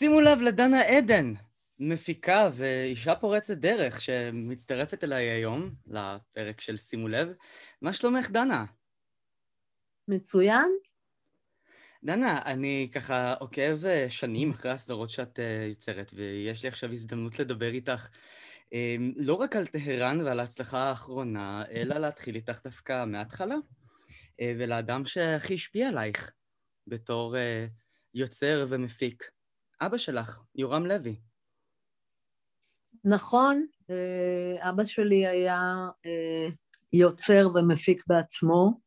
שימו לב לדנה עדן, מפיקה ואישה פורצת דרך שמצטרפת אליי היום לפרק של שימו לב. מה שלומך, דנה? מצוין. דנה, אני ככה עוקב אה, שנים אחרי הסדרות שאת אה, יוצרת, ויש לי עכשיו הזדמנות לדבר איתך אה, לא רק על טהרן ועל ההצלחה האחרונה, אלא להתחיל איתך דווקא מההתחלה, ולאדם שהכי השפיע עלייך בתור יוצר ומפיק. אבא שלך, יורם לוי. נכון, אבא שלי היה יוצר ומפיק בעצמו.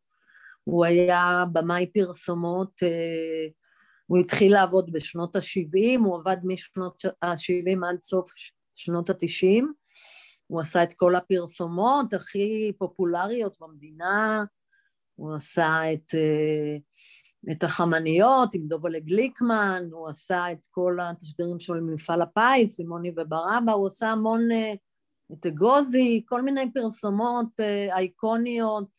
הוא היה במאי פרסומות, אה, הוא התחיל לעבוד בשנות ה-70, הוא עבד משנות ה-70 עד סוף שנות ה-90, הוא עשה את כל הפרסומות הכי פופולריות במדינה, הוא עשה את, אה, את החמניות עם דובלה גליקמן, הוא עשה את כל התשדירים שלו עם מפעל הפיס, עם מוני וברבא, הוא עשה המון, אה, את אגוזי, כל מיני פרסומות אייקוניות,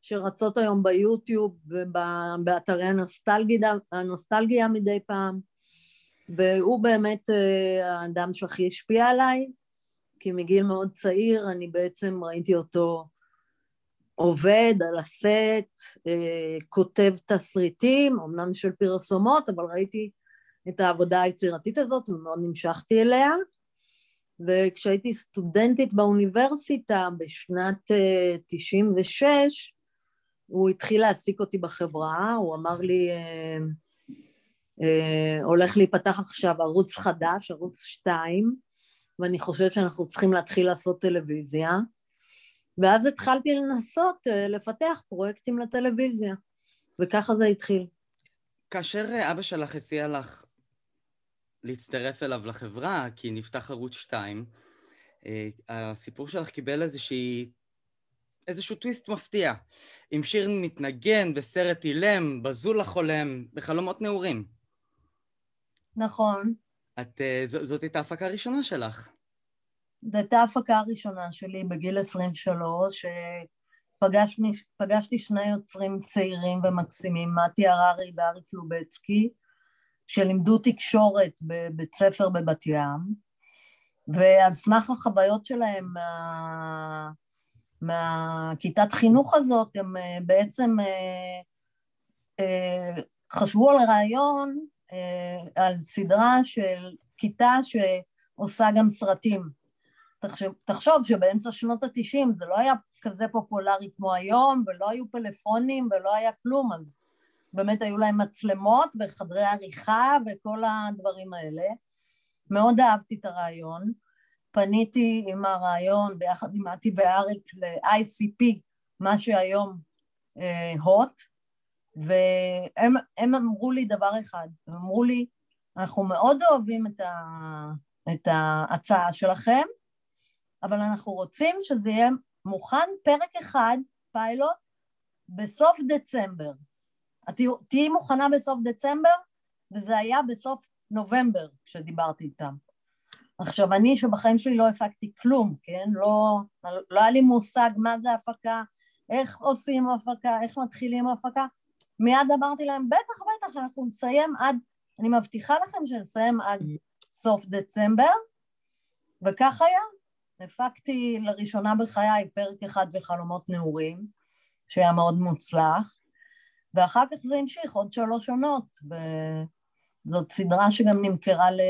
שרצות היום ביוטיוב ובאתרי הנוסטלגיה, הנוסטלגיה מדי פעם, והוא באמת אה, האדם שהכי השפיע עליי, כי מגיל מאוד צעיר אני בעצם ראיתי אותו עובד על הסט, אה, כותב תסריטים, אמנם של פרסומות, אבל ראיתי את העבודה היצירתית הזאת ומאוד נמשכתי אליה. וכשהייתי סטודנטית באוניברסיטה בשנת 96, אה, הוא התחיל להעסיק אותי בחברה, הוא אמר לי, אה, אה, הולך להיפתח עכשיו ערוץ חדש, ערוץ 2, ואני חושבת שאנחנו צריכים להתחיל לעשות טלוויזיה, ואז התחלתי לנסות אה, לפתח פרויקטים לטלוויזיה, וככה זה התחיל. כאשר אבא שלך הציע לך להצטרף אליו לחברה, כי נפתח ערוץ 2, הסיפור שלך קיבל איזושהי איזשהו טוויסט מפתיע, עם שיר מתנגן בסרט אילם, בזול החולם, בחלומות נעורים. נכון. את, ז- זאת הייתה ההפקה הראשונה שלך. זו הייתה ההפקה הראשונה שלי בגיל 23, שפגשתי שני יוצרים צעירים ומקסימים, מתי הררי ואריק לובצקי, שלימדו תקשורת בבית ספר בבת ים, ועל סמך החוויות שלהם מה... מהכיתת חינוך הזאת, הם אה, בעצם אה, אה, חשבו על רעיון, על סדרה של כיתה שעושה גם סרטים. תחשוב, תחשוב שבאמצע שנות התשעים זה לא היה כזה פופולרי כמו היום, ולא היו פלאפונים ולא היה כלום, אז באמת היו להם מצלמות וחדרי עריכה וכל הדברים האלה. מאוד אהבתי את הרעיון. פניתי עם הרעיון ביחד עם מתי ואריק ל-ICP, מה שהיום הוט, uh, והם אמרו לי דבר אחד, הם אמרו לי, אנחנו מאוד אוהבים את, ה, את ההצעה שלכם, אבל אנחנו רוצים שזה יהיה מוכן פרק אחד, פיילוט, בסוף דצמבר. את תהיי מוכנה בסוף דצמבר, וזה היה בסוף נובמבר כשדיברתי איתם. עכשיו, אני שבחיים שלי לא הפקתי כלום, כן? לא, לא היה לי מושג מה זה הפקה, איך עושים הפקה, איך מתחילים הפקה. מיד אמרתי להם, בטח, בטח, אנחנו נסיים עד, אני מבטיחה לכם שנסיים עד סוף דצמבר, וכך היה. הפקתי לראשונה בחיי פרק אחד בחלומות נעורים, שהיה מאוד מוצלח, ואחר כך זה המשיך עוד שלוש עונות, וזאת סדרה שגם נמכרה ל...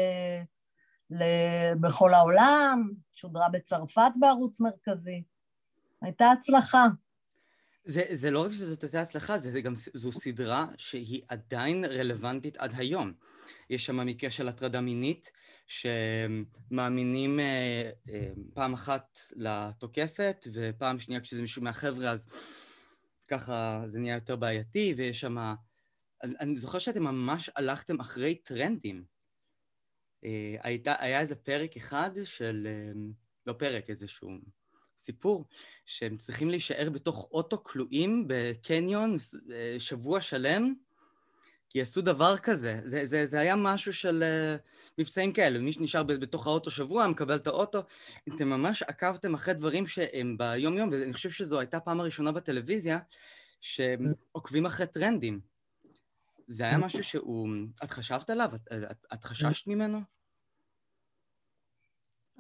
בכל העולם, שודרה בצרפת בערוץ מרכזי. הייתה הצלחה. זה, זה לא רק שזאת הייתה הצלחה, זה, זה גם, זו סדרה שהיא עדיין רלוונטית עד היום. יש שם מקרה של הטרדה מינית, שמאמינים אה, אה, פעם אחת לתוקפת, ופעם שנייה כשזה מישהו מהחבר'ה אז ככה זה נהיה יותר בעייתי, ויש שם... אני, אני זוכר שאתם ממש הלכתם אחרי טרנדים. אה, הייתה, היה איזה פרק אחד של, אה, לא פרק, איזשהו סיפור, שהם צריכים להישאר בתוך אוטו כלואים בקניון אה, שבוע שלם, כי עשו דבר כזה. זה, זה, זה היה משהו של מבצעים כאלה, מי שנשאר בתוך האוטו שבוע, מקבל את האוטו. אתם ממש עקבתם אחרי דברים שהם ביום-יום, ואני חושב שזו הייתה הפעם הראשונה בטלוויזיה שעוקבים אחרי טרנדים. זה היה משהו שהוא... את חשבת עליו? את, את, את חששת ממנו?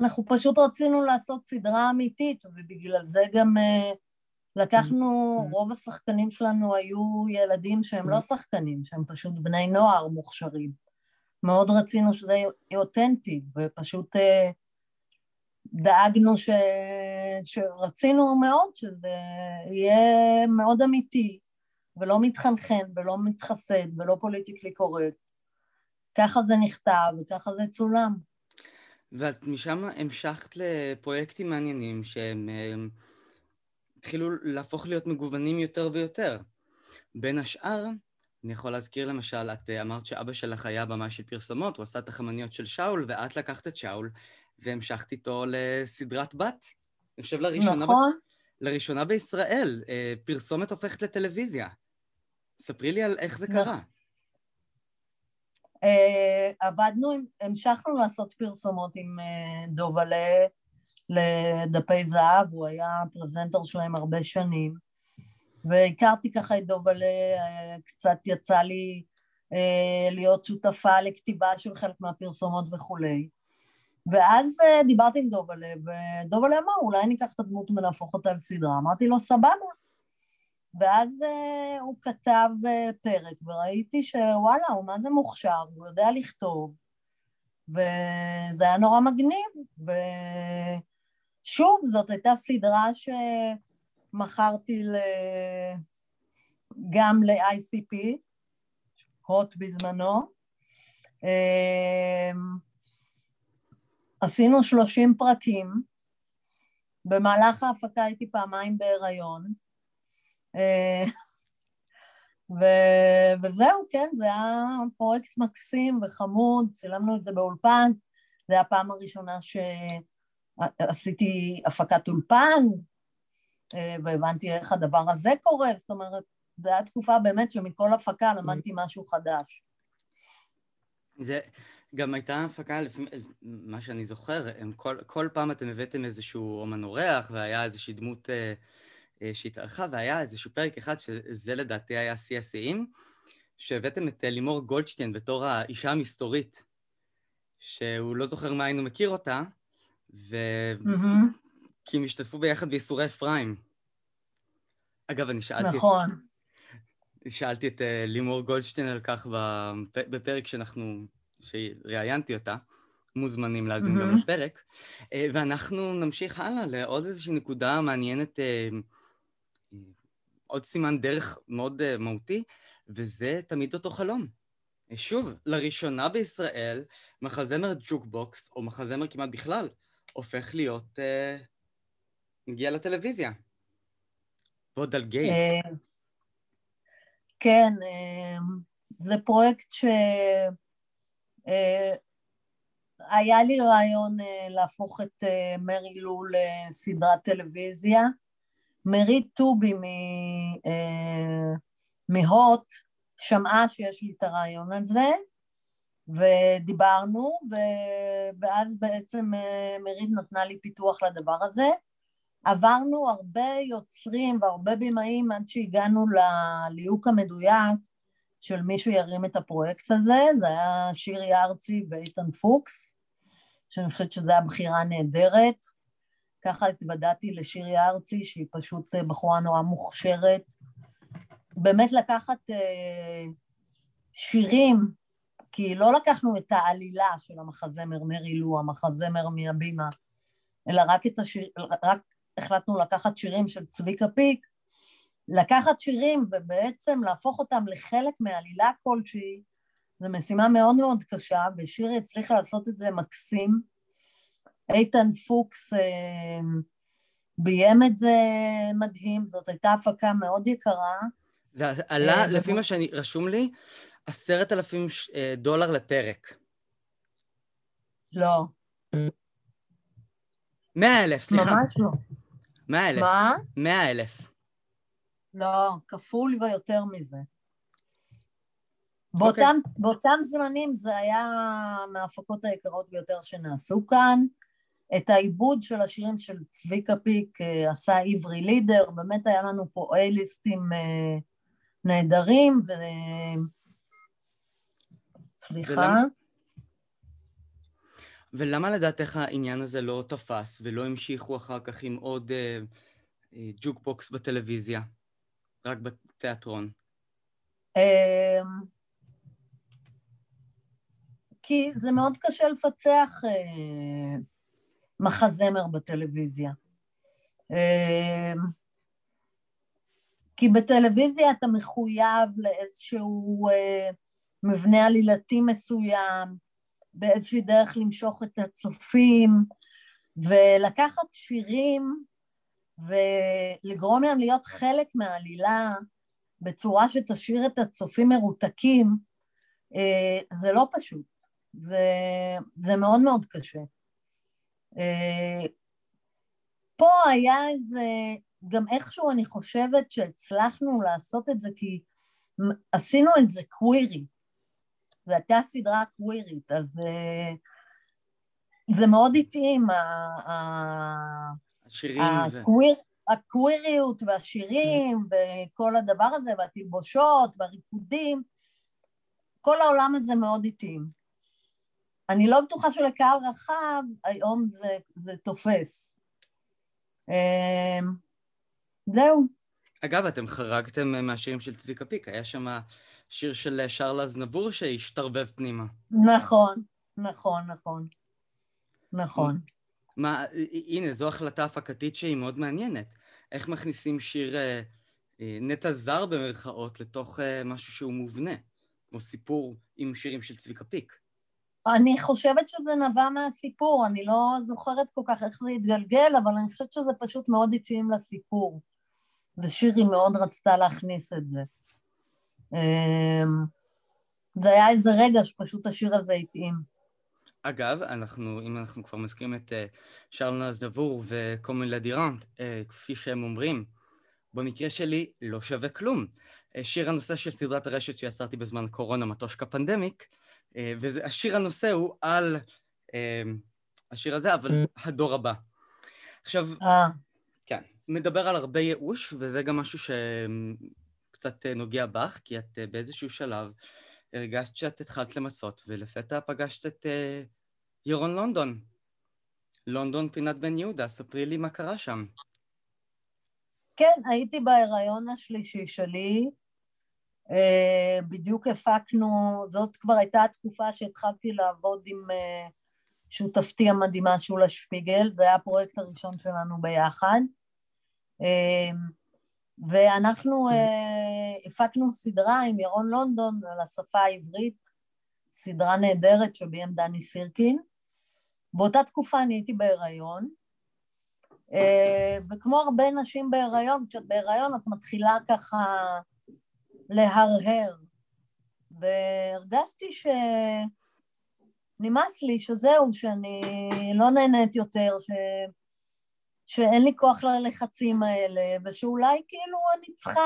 אנחנו פשוט רצינו לעשות סדרה אמיתית, ובגלל זה גם uh, לקחנו, רוב השחקנים שלנו היו ילדים שהם לא שחקנים, שהם פשוט בני נוער מוכשרים. מאוד רצינו שזה יהיה אותנטי, ופשוט uh, דאגנו ש... שרצינו מאוד שזה יהיה מאוד אמיתי, ולא מתחנחן, ולא מתחסד, ולא פוליטיקלי קורקט. ככה זה נכתב, וככה זה צולם. ואת משם המשכת לפרויקטים מעניינים שהם התחילו להפוך להיות מגוונים יותר ויותר. בין השאר, אני יכול להזכיר למשל, את אמרת שאבא שלך היה במאי של פרסומות, הוא עשה את החמניות של שאול, ואת לקחת את שאול והמשכת איתו לסדרת בת. אני חושב לראשונה... נכון. ב... לראשונה בישראל, אה, פרסומת הופכת לטלוויזיה. ספרי לי על איך זה קרה. Uh, עבדנו, המשכנו לעשות פרסומות עם uh, דובלה לדפי זהב, הוא היה פרזנטור שלהם הרבה שנים, והכרתי ככה את דובלה, uh, קצת יצא לי uh, להיות שותפה לכתיבה של חלק מהפרסומות וכולי. ואז uh, דיברתי עם דובלה, ודובלה אמר, אולי ניקח את הדמות ונהפוך אותה לסדרה. אמרתי לו, סבבה. ואז הוא כתב פרק, וראיתי שוואלה, הוא מה זה מוכשר, הוא יודע לכתוב, וזה היה נורא מגניב, ושוב, זאת הייתה סדרה שמכרתי ל... גם ל-ICP, הוט בזמנו. Uh, עשינו שלושים פרקים, במהלך ההפקה הייתי פעמיים בהיריון, אה, ו- וזהו, כן, זה היה פרויקט מקסים וחמוד, צילמנו את זה באולפן, זו הפעם הראשונה שעשיתי הפקת אולפן, אה, והבנתי איך הדבר הזה קורה, זאת אומרת, זו הייתה תקופה באמת שמכל הפקה למדתי משהו חדש. זה גם הייתה הפקה, לפי מה שאני זוכר, כל, כל פעם אתם הבאתם איזשהו אומן אורח, והיה איזושהי דמות... אה, אה, שהתארחה, והיה איזשהו פרק אחד, שזה לדעתי היה שיא השיאים, שהבאתם את אה, לימור גולדשטיין בתור האישה המסתורית, שהוא לא זוכר מה היינו מכיר אותה, ו... Mm-hmm. כי הם השתתפו ביחד בייסורי אפרים. אגב, אני שאלתי... נכון. את... שאלתי את uh, לימור גולדשטיין על כך בפרק שאנחנו, שראיינתי אותה. מוזמנים להאזין mm-hmm. גם לפרק. Uh, ואנחנו נמשיך הלאה לעוד איזושהי נקודה מעניינת uh, עוד סימן דרך מאוד מהותי, וזה תמיד אותו חלום. שוב, לראשונה בישראל, מחזמר ג'וקבוקס, או מחזמר כמעט בכלל, הופך להיות... uh, מגיע לטלוויזיה. ועוד על גייז. Uh, כן, uh, זה פרויקט ש... היה לי רעיון להפוך את מרי לו לסדרת טלוויזיה. מרית טובי אה, מהוט שמעה שיש לי את הרעיון הזה ודיברנו ו... ואז בעצם אה, מרית נתנה לי פיתוח לדבר הזה. עברנו הרבה יוצרים והרבה במאים עד שהגענו לליהוק המדויק של מישהו ירים את הפרויקט הזה, זה היה שירי ארצי ואיתן פוקס, שאני חושבת שזו הייתה בחירה נהדרת. ככה התוודעתי לשירי ארצי, שהיא פשוט אה, בחורה נורא מוכשרת. באמת לקחת אה, שירים, כי לא לקחנו את העלילה של המחזמר מרי לו, המחזמר מהבימה, אלא רק את השיר... רק החלטנו לקחת שירים של צביקה פיק, לקחת שירים ובעצם להפוך אותם לחלק מעלילה כלשהי, זו משימה מאוד מאוד קשה, ושירי הצליחה לעשות את זה מקסים. איתן פוקס אה, ביים את זה מדהים, זאת הייתה הפקה מאוד יקרה. זה עלה, אה, לפי מה שאני, רשום לי, עשרת אלפים אה, דולר לפרק. לא. מאה אלף, סליחה. ממש לא. מאה אלף. מה? מאה אלף. לא, כפול ויותר מזה. באותם, okay. אוקיי. באותם זמנים זה היה מההפקות היקרות ביותר שנעשו כאן. את העיבוד של השירים של צביקה פיק אה, עשה עברי לידר, באמת היה לנו פה אייליסטים אה, נהדרים, סליחה? ולמה, ולמה לדעתך העניין הזה לא תפס ולא המשיכו אחר כך עם עוד אה, אה, ג'וקבוקס בטלוויזיה, רק בתיאטרון? אמ, כי זה מאוד קשה לפצח אה, מחזמר בטלוויזיה. אה, כי בטלוויזיה אתה מחויב לאיזשהו אה, מבנה עלילתי מסוים, באיזושהי דרך למשוך את הצופים, ולקחת שירים ולגרום להם להיות חלק מהעלילה בצורה שתשאיר את הצופים מרותקים, אה, זה לא פשוט, זה, זה מאוד מאוד קשה. אה, פה היה איזה, גם איכשהו אני חושבת שהצלחנו לעשות את זה כי עשינו את זה קווירי, זו הייתה סדרה קווירית, אז אה, זה מאוד התאים, הקוויר, הקוויריות והשירים וכל הדבר הזה והתלבושות והריקודים, כל העולם הזה מאוד התאים. אני לא בטוחה שלקהל רחב היום זה, זה תופס. אמ, זהו. אגב, אתם חרגתם מהשירים של צביקה פיק, היה שם שיר של שרלה אזנבור שהשתרבב פנימה. נכון, נכון, נכון. נכון. מה, הנה, זו החלטה הפקתית שהיא מאוד מעניינת. איך מכניסים שיר אה, אה, נטע זר במרכאות לתוך אה, משהו שהוא מובנה, כמו סיפור עם שירים של צביקה פיק? אני חושבת שזה נבע מהסיפור, אני לא זוכרת כל כך איך זה התגלגל, אבל אני חושבת שזה פשוט מאוד התאים לסיפור. ושירי מאוד רצתה להכניס את זה. אמ, זה היה איזה רגע שפשוט השיר הזה התאים. אגב, אנחנו, אם אנחנו כבר מזכירים את uh, שרלנה אזדבור וקומילה דירנט, uh, כפי שהם אומרים, במקרה שלי לא שווה כלום. Uh, שיר הנושא של סדרת הרשת שיצרתי בזמן קורונה, מטושקה פנדמיק, והשיר הנושא הוא על השיר הזה, אבל הדור הבא. עכשיו. כן, מדבר על הרבה ייאוש, וזה גם משהו שקצת נוגע בך, כי את uh, באיזשהו שלב הרגשת שאת התחלת למצות, ולפתע פגשת את uh, ירון לונדון. לונדון פינת בן יהודה, ספרי לי מה קרה שם. כן, הייתי בהיריון השלישי שלי. בדיוק הפקנו, זאת כבר הייתה התקופה שהתחלתי לעבוד עם שותפתי המדהימה שולה שפיגל, זה היה הפרויקט הראשון שלנו ביחד. ואנחנו הפקנו סדרה עם ירון לונדון על השפה העברית, סדרה נהדרת שביים דני סירקין. באותה תקופה אני הייתי בהיריון, uh, וכמו הרבה נשים בהיריון, כשאת בהיריון את מתחילה ככה להרהר, והרגשתי שנמאס לי שזהו, שאני לא נהנית יותר, ש... שאין לי כוח ללחצים האלה, ושאולי כאילו אני צריכה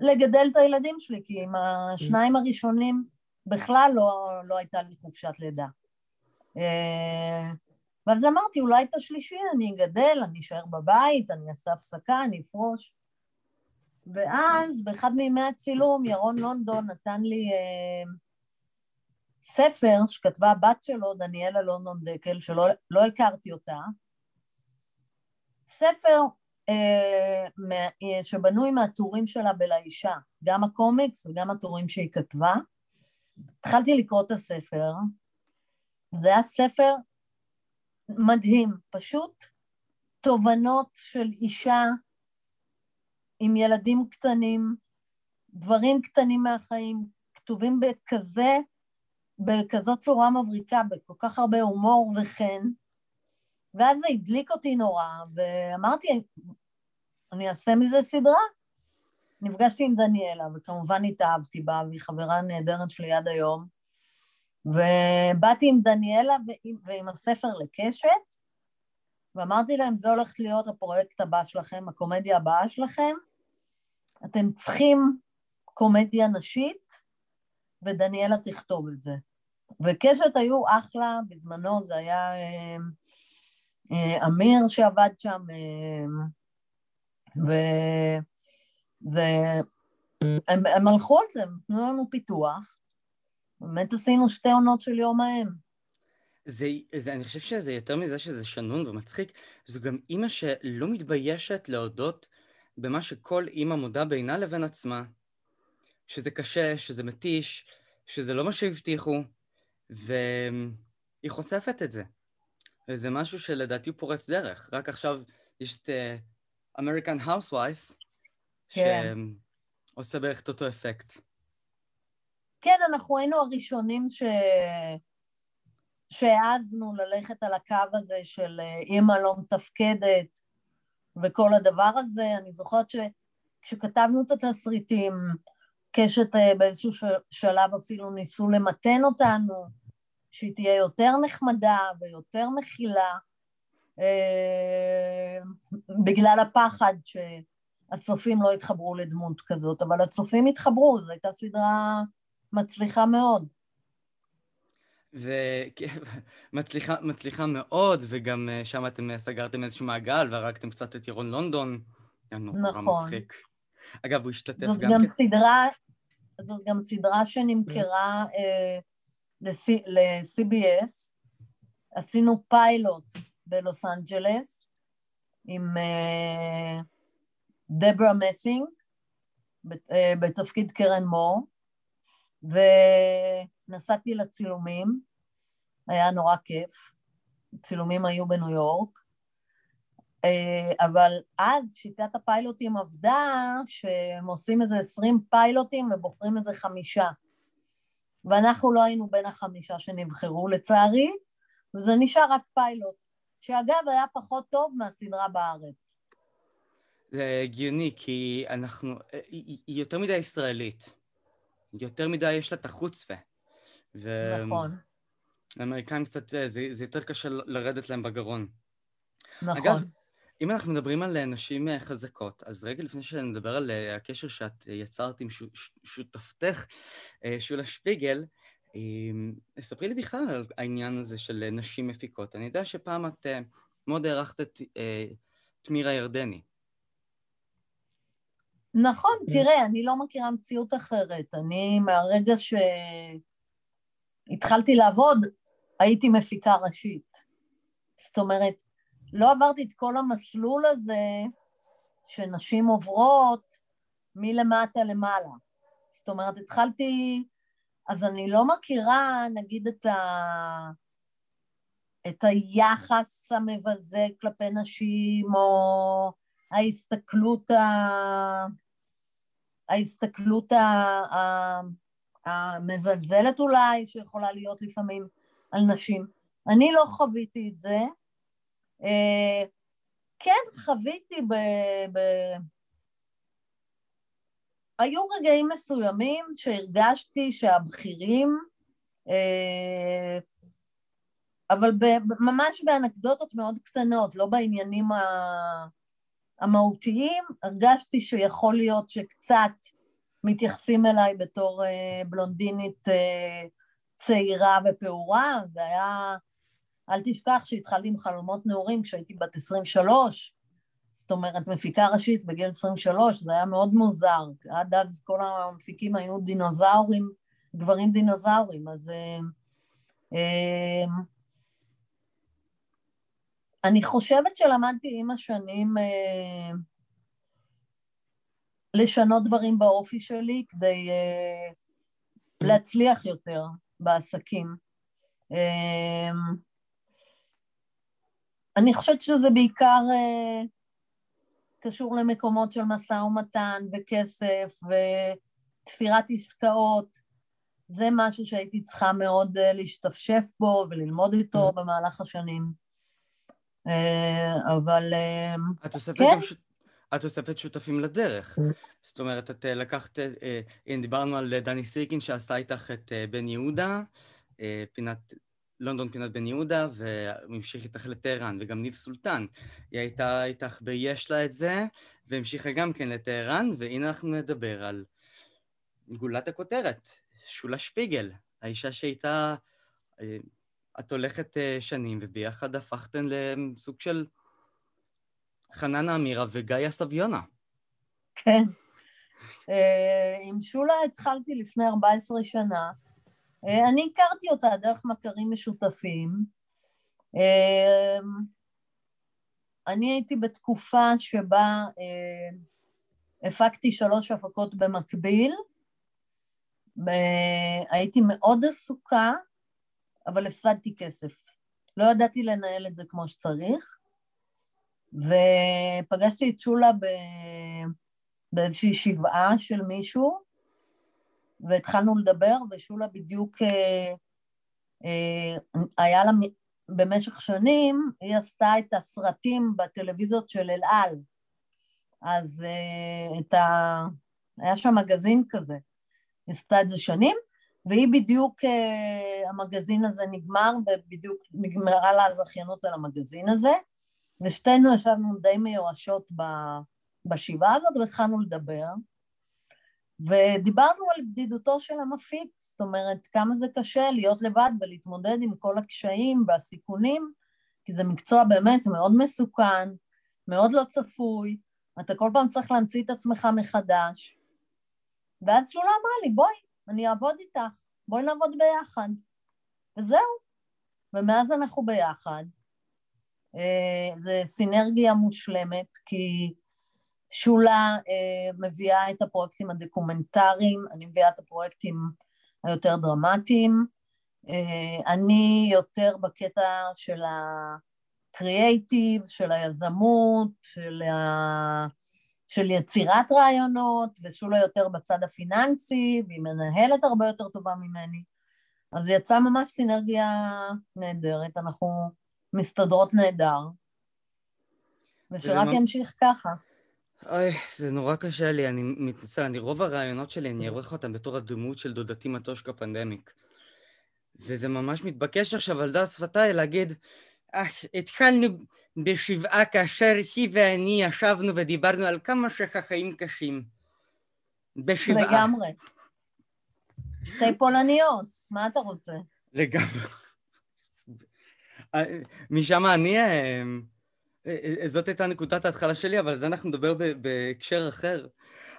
לגדל את הילדים שלי, כי עם השניים הראשונים בכלל לא, לא הייתה לי חופשת לידה. אה, ואז אמרתי, אולי את השלישי אני אגדל, אני אשאר בבית, אני אעשה הפסקה, אני אפרוש. ואז באחד מימי הצילום ירון לונדון נתן לי אה, ספר שכתבה הבת שלו, דניאלה לונדון דקל, שלא לא הכרתי אותה, ספר שבנוי מהטורים שלה בלאישה, גם הקומיקס וגם הטורים שהיא כתבה. התחלתי לקרוא את הספר, זה היה ספר מדהים, פשוט תובנות של אישה עם ילדים קטנים, דברים קטנים מהחיים, כתובים בכזה, בכזאת צורה מבריקה, בכל כך הרבה הומור וחן, ואז זה הדליק אותי נורא, ואמרתי, אני אעשה מזה סדרה. נפגשתי עם דניאלה, וכמובן התאהבתי בה, והיא חברה נהדרת שלי עד היום. ובאתי עם דניאלה ועם, ועם הספר לקשת, ואמרתי להם, זה הולך להיות הפרויקט הבא שלכם, הקומדיה הבאה שלכם. אתם צריכים קומדיה נשית, ודניאלה תכתוב את זה. וקשת היו אחלה, בזמנו זה היה אה, אה, אמיר שעבד שם, אה, והם הם הלכו על זה, הם נתנו לנו פיתוח, באמת עשינו שתי עונות של יום האם. זה, זה, אני חושב שזה יותר מזה שזה שנון ומצחיק, זו גם אימא שלא מתביישת להודות במה שכל אימא מודה בינה לבין עצמה, שזה קשה, שזה מתיש, שזה לא מה שהבטיחו, והיא חושפת את זה. וזה משהו שלדעתי הוא פורץ דרך. רק עכשיו יש את uh, American Housewife, כן. שעושה בערך את אותו אפקט. כן, אנחנו היינו הראשונים ש... שהעזנו ללכת על הקו הזה של אה, אימא לא מתפקדת וכל הדבר הזה. אני זוכרת שכשכתבנו את התסריטים, קשת אה, באיזשהו שלב אפילו ניסו למתן אותנו, שהיא תהיה יותר נחמדה ויותר מכילה, אה, בגלל הפחד שהצופים לא יתחברו לדמות כזאת, אבל הצופים התחברו, זו הייתה סדרה מצליחה מאוד. ומצליחה מאוד, וגם אה, שם אתם סגרתם איזשהו מעגל והרגתם קצת את ירון לונדון. נכון. מצחיק. אגב, הוא השתתף זאת גם... גם כ... סדרה, זאת גם סדרה שנמכרה אה, ל-CBS. עשינו פיילוט בלוס אנג'לס עם אה, דברה מסינג אה, בתפקיד קרן מור, ונסעתי לצילומים, היה נורא כיף, צילומים היו בניו יורק, אה, אבל אז שיטת הפיילוטים עבדה, שהם עושים איזה עשרים פיילוטים ובוחרים איזה חמישה. ואנחנו לא היינו בין החמישה שנבחרו לצערי, וזה נשאר רק פיילוט, שאגב היה פחות טוב מהסדרה בארץ. זה הגיוני, כי אנחנו, היא, היא יותר מדי ישראלית. יותר מדי יש לה את החוצפה. ו... נכון. לאמריקאים קצת, זה, זה יותר קשה לרדת להם בגרון. נכון. אגב, אם אנחנו מדברים על נשים אה, חזקות, אז רגע לפני שנדבר על אה, הקשר שאת אה, יצרת עם שותפתך, שולה שפיגל, ספרי לי בכלל על העניין הזה של נשים מפיקות. אני יודע שפעם את מאוד הערכת את, את מירה ירדני. נכון, תראה, אני לא מכירה מציאות אחרת. אני, מהרגע שהתחלתי לעבוד, הייתי מפיקה ראשית. זאת אומרת, לא עברתי את כל המסלול הזה שנשים עוברות מלמטה למעלה. זאת אומרת, התחלתי, אז אני לא מכירה, נגיד, את, ה... את היחס המבזה כלפי נשים, או ההסתכלות, ה... ההסתכלות ה... ה... המזלזלת אולי, שיכולה להיות לפעמים על נשים. אני לא חוויתי את זה, אה, כן, חוויתי ב... ב... היו רגעים מסוימים שהרגשתי שהבכירים, אה, אבל ממש באנקדוטות מאוד קטנות, לא בעניינים המהותיים, הרגשתי שיכול להיות שקצת מתייחסים אליי בתור אה, בלונדינית צעירה ופעורה, זה היה אל תשכח שהתחלתי עם חלומות נעורים כשהייתי בת 23, זאת אומרת, מפיקה ראשית בגיל 23, זה היה מאוד מוזר. עד אז כל המפיקים היו דינוזאורים, גברים דינוזאורים, אז... אה, אה, אני חושבת שלמדתי עם השנים אה, לשנות דברים באופי שלי כדי להצליח יותר בעסקים. אני חושבת שזה בעיקר uh, קשור למקומות של משא ומתן וכסף ותפירת עסקאות. זה משהו שהייתי צריכה מאוד uh, להשתפשף בו וללמוד איתו mm. במהלך השנים. Uh, אבל את אוספת כן. ש... את אוספת שותפים לדרך. Mm. זאת אומרת, את לקחת, הנה דיברנו על דני סירקין שעשה איתך את בן יהודה, פינת לונדון פינת בן יהודה, והוא המשיך איתך לטהרן, וגם ניב סולטן. היא הייתה איתך ב"יש לה את זה", והמשיכה גם כן לטהרן, והנה אנחנו נדבר על גולת הכותרת, שולה שפיגל, האישה שהייתה... אה, את הולכת אה, שנים, וביחד הפכתן לסוג של חננה אמירה וגיא סביונה. כן. אה, עם שולה התחלתי לפני 14 שנה. אה, אני הכרתי אותה דרך מכרים משותפים. אה, אני הייתי בתקופה שבה הפקתי שלוש הפקות במקביל, הייתי מאוד עסוקה, אבל הפסדתי כסף. לא ידעתי לנהל את זה כמו שצריך, ופגשתי את שולה ב... באיזושהי שבעה של מישהו, והתחלנו לדבר, ושולה בדיוק אה, אה, היה לה במשך שנים, היא עשתה את הסרטים בטלוויזיות של אל על. אז אה, את ה... היה שם מגזין כזה, היא עשתה את זה שנים, והיא בדיוק, המגזין הזה נגמר, ובדיוק נגמרה לה הזכיינות על המגזין הזה, ושתינו ישבנו די מיואשות בשבעה הזאת והתחלנו לדבר, ודיברנו על בדידותו של המפיק, זאת אומרת כמה זה קשה להיות לבד ולהתמודד עם כל הקשיים והסיכונים, כי זה מקצוע באמת מאוד מסוכן, מאוד לא צפוי, אתה כל פעם צריך להמציא את עצמך מחדש. ואז שולה אמרה לי, בואי, אני אעבוד איתך, בואי נעבוד ביחד. וזהו. ומאז אנחנו ביחד. אה, זה סינרגיה מושלמת, כי שולה אה, מביאה את הפרויקטים הדוקומנטריים, אני מביאה את הפרויקטים היותר דרמטיים. אה, אני יותר בקטע של הקריאייטיב, של היזמות, של, ה... של יצירת רעיונות, ושולה יותר בצד הפיננסי, והיא מנהלת הרבה יותר טובה ממני. אז יצאה ממש סינרגיה נהדרת, אנחנו מסתדרות נהדר, ושרק ימשיך ככה. אוי, זה נורא קשה לי, אני מתנצל, אני רוב הרעיונות שלי, אני אערך אותם בתור הדמות של דודתי מטושקה פנדמיק. וזה ממש מתבקש עכשיו על דל שפתיי להגיד, אה, התחלנו בשבעה כאשר היא ואני ישבנו ודיברנו על כמה שהחיים קשים. בשבעה. לגמרי. שתי פולניות, מה אתה רוצה? לגמרי. אה, משם אני... אה, אה, זאת הייתה נקודת ההתחלה שלי, אבל על זה אנחנו נדבר בהקשר אחר.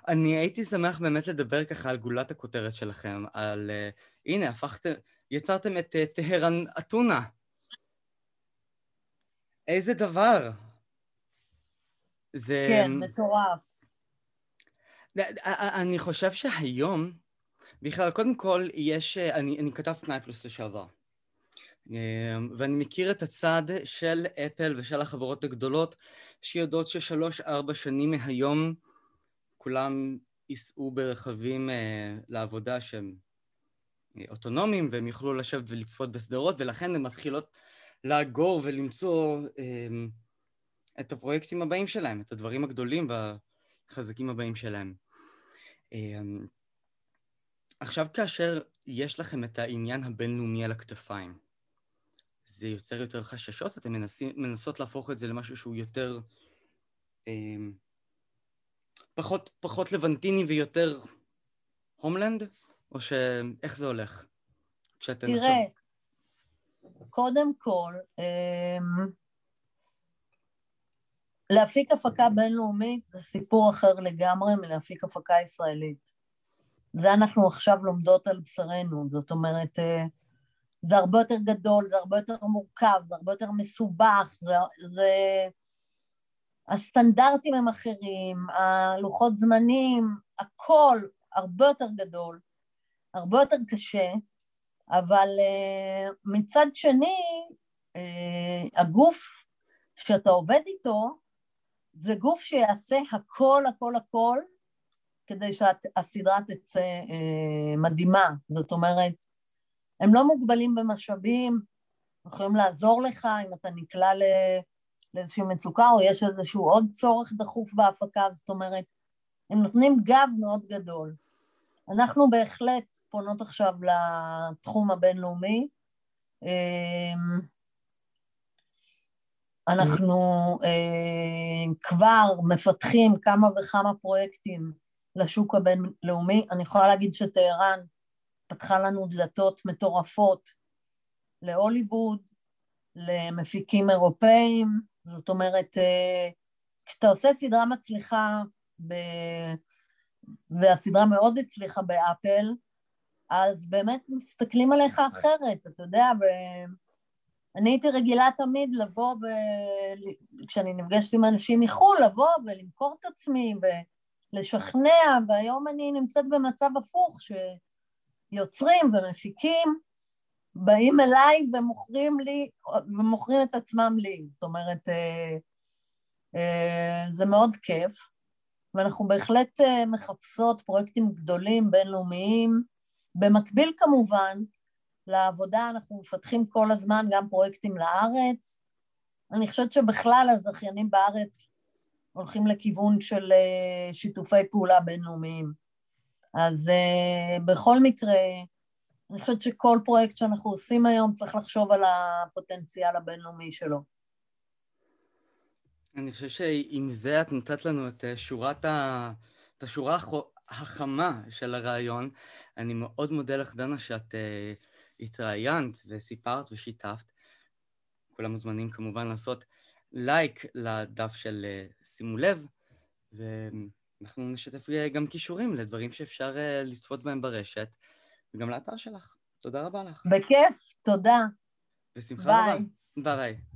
אני הייתי שמח באמת לדבר ככה על גולת הכותרת שלכם, על uh, הנה, הפכתם, יצרתם את uh, טהרן אתונה. איזה דבר. זה... כן, מטורף. אני חושב שהיום, בכלל, קודם כל, יש, אני, אני כתב פנאי פלוס לשעבר. אמ, ואני מכיר את הצד של אפל ושל החברות הגדולות שיודעות ששלוש-ארבע שנים מהיום כולם ייסעו ברכבים אה, לעבודה שהם אה, אוטונומיים והם יוכלו לשבת ולצפות בסדרות ולכן הן מתחילות לאגור ולמצוא אה, את הפרויקטים הבאים שלהם, את הדברים הגדולים והחזקים הבאים שלהם. אה, עכשיו כאשר יש לכם את העניין הבינלאומי על הכתפיים, זה יוצר יותר חששות? אתם מנסים, מנסות להפוך את זה למשהו שהוא יותר... אה, פחות, פחות לבנטיני ויותר הומלנד? או שאיך זה הולך? תראה, עכשיו... קודם כל, אה, להפיק הפקה בינלאומית זה סיפור אחר לגמרי מלהפיק הפקה ישראלית. זה אנחנו עכשיו לומדות על בשרנו, זאת אומרת, אה, זה הרבה יותר גדול, זה הרבה יותר מורכב, זה הרבה יותר מסובך, זה... זה... הסטנדרטים הם אחרים, הלוחות זמנים, הכל הרבה יותר גדול, הרבה יותר קשה, אבל uh, מצד שני, uh, הגוף שאתה עובד איתו, זה גוף שיעשה הכל, הכל, הכל, כדי שהסדרה תצא uh, מדהימה. זאת אומרת, הם לא מוגבלים במשאבים, יכולים לעזור לך אם אתה נקלע לאיזושהי מצוקה או יש איזשהו עוד צורך דחוף בהפקה, זאת אומרת, הם נותנים גב מאוד גדול. אנחנו בהחלט פונות עכשיו לתחום הבינלאומי. אמ, אנחנו אה, כבר מפתחים כמה וכמה פרויקטים לשוק הבינלאומי. אני יכולה להגיד שטהרן פתחה לנו דלתות מטורפות להוליווד, למפיקים אירופאים, זאת אומרת, אה, כשאתה עושה סדרה מצליחה, ב... והסדרה מאוד הצליחה באפל, אז באמת מסתכלים עליך אחרת, אתה יודע, ואני הייתי רגילה תמיד לבוא וכשאני נפגשת עם אנשים מחו"ל, לבוא ולמכור את עצמי ולשכנע, והיום אני נמצאת במצב הפוך, שיוצרים ומפיקים באים אליי ומוכרים לי, ומוכרים את עצמם לי, זאת אומרת, אה, אה, זה מאוד כיף, ואנחנו בהחלט אה, מחפשות פרויקטים גדולים, בינלאומיים, במקביל כמובן לעבודה אנחנו מפתחים כל הזמן גם פרויקטים לארץ. אני חושבת שבכלל הזכיינים בארץ הולכים לכיוון של שיתופי פעולה בינלאומיים. אז בכל מקרה, אני חושבת שכל פרויקט שאנחנו עושים היום צריך לחשוב על הפוטנציאל הבינלאומי שלו. אני חושב שעם זה את נתת לנו את שורת ה... את השורה החמה של הרעיון. אני מאוד מודה לך, דנה, שאת uh, התראיינת וסיפרת ושיתפת. כולם מוזמנים כמובן לעשות לייק לדף של uh, שימו לב, ואנחנו נשתף גם כישורים לדברים שאפשר uh, לצפות בהם ברשת. וגם לאתר שלך. תודה רבה לך. בכיף, תודה. בשמחה רבה. ביי. ביי.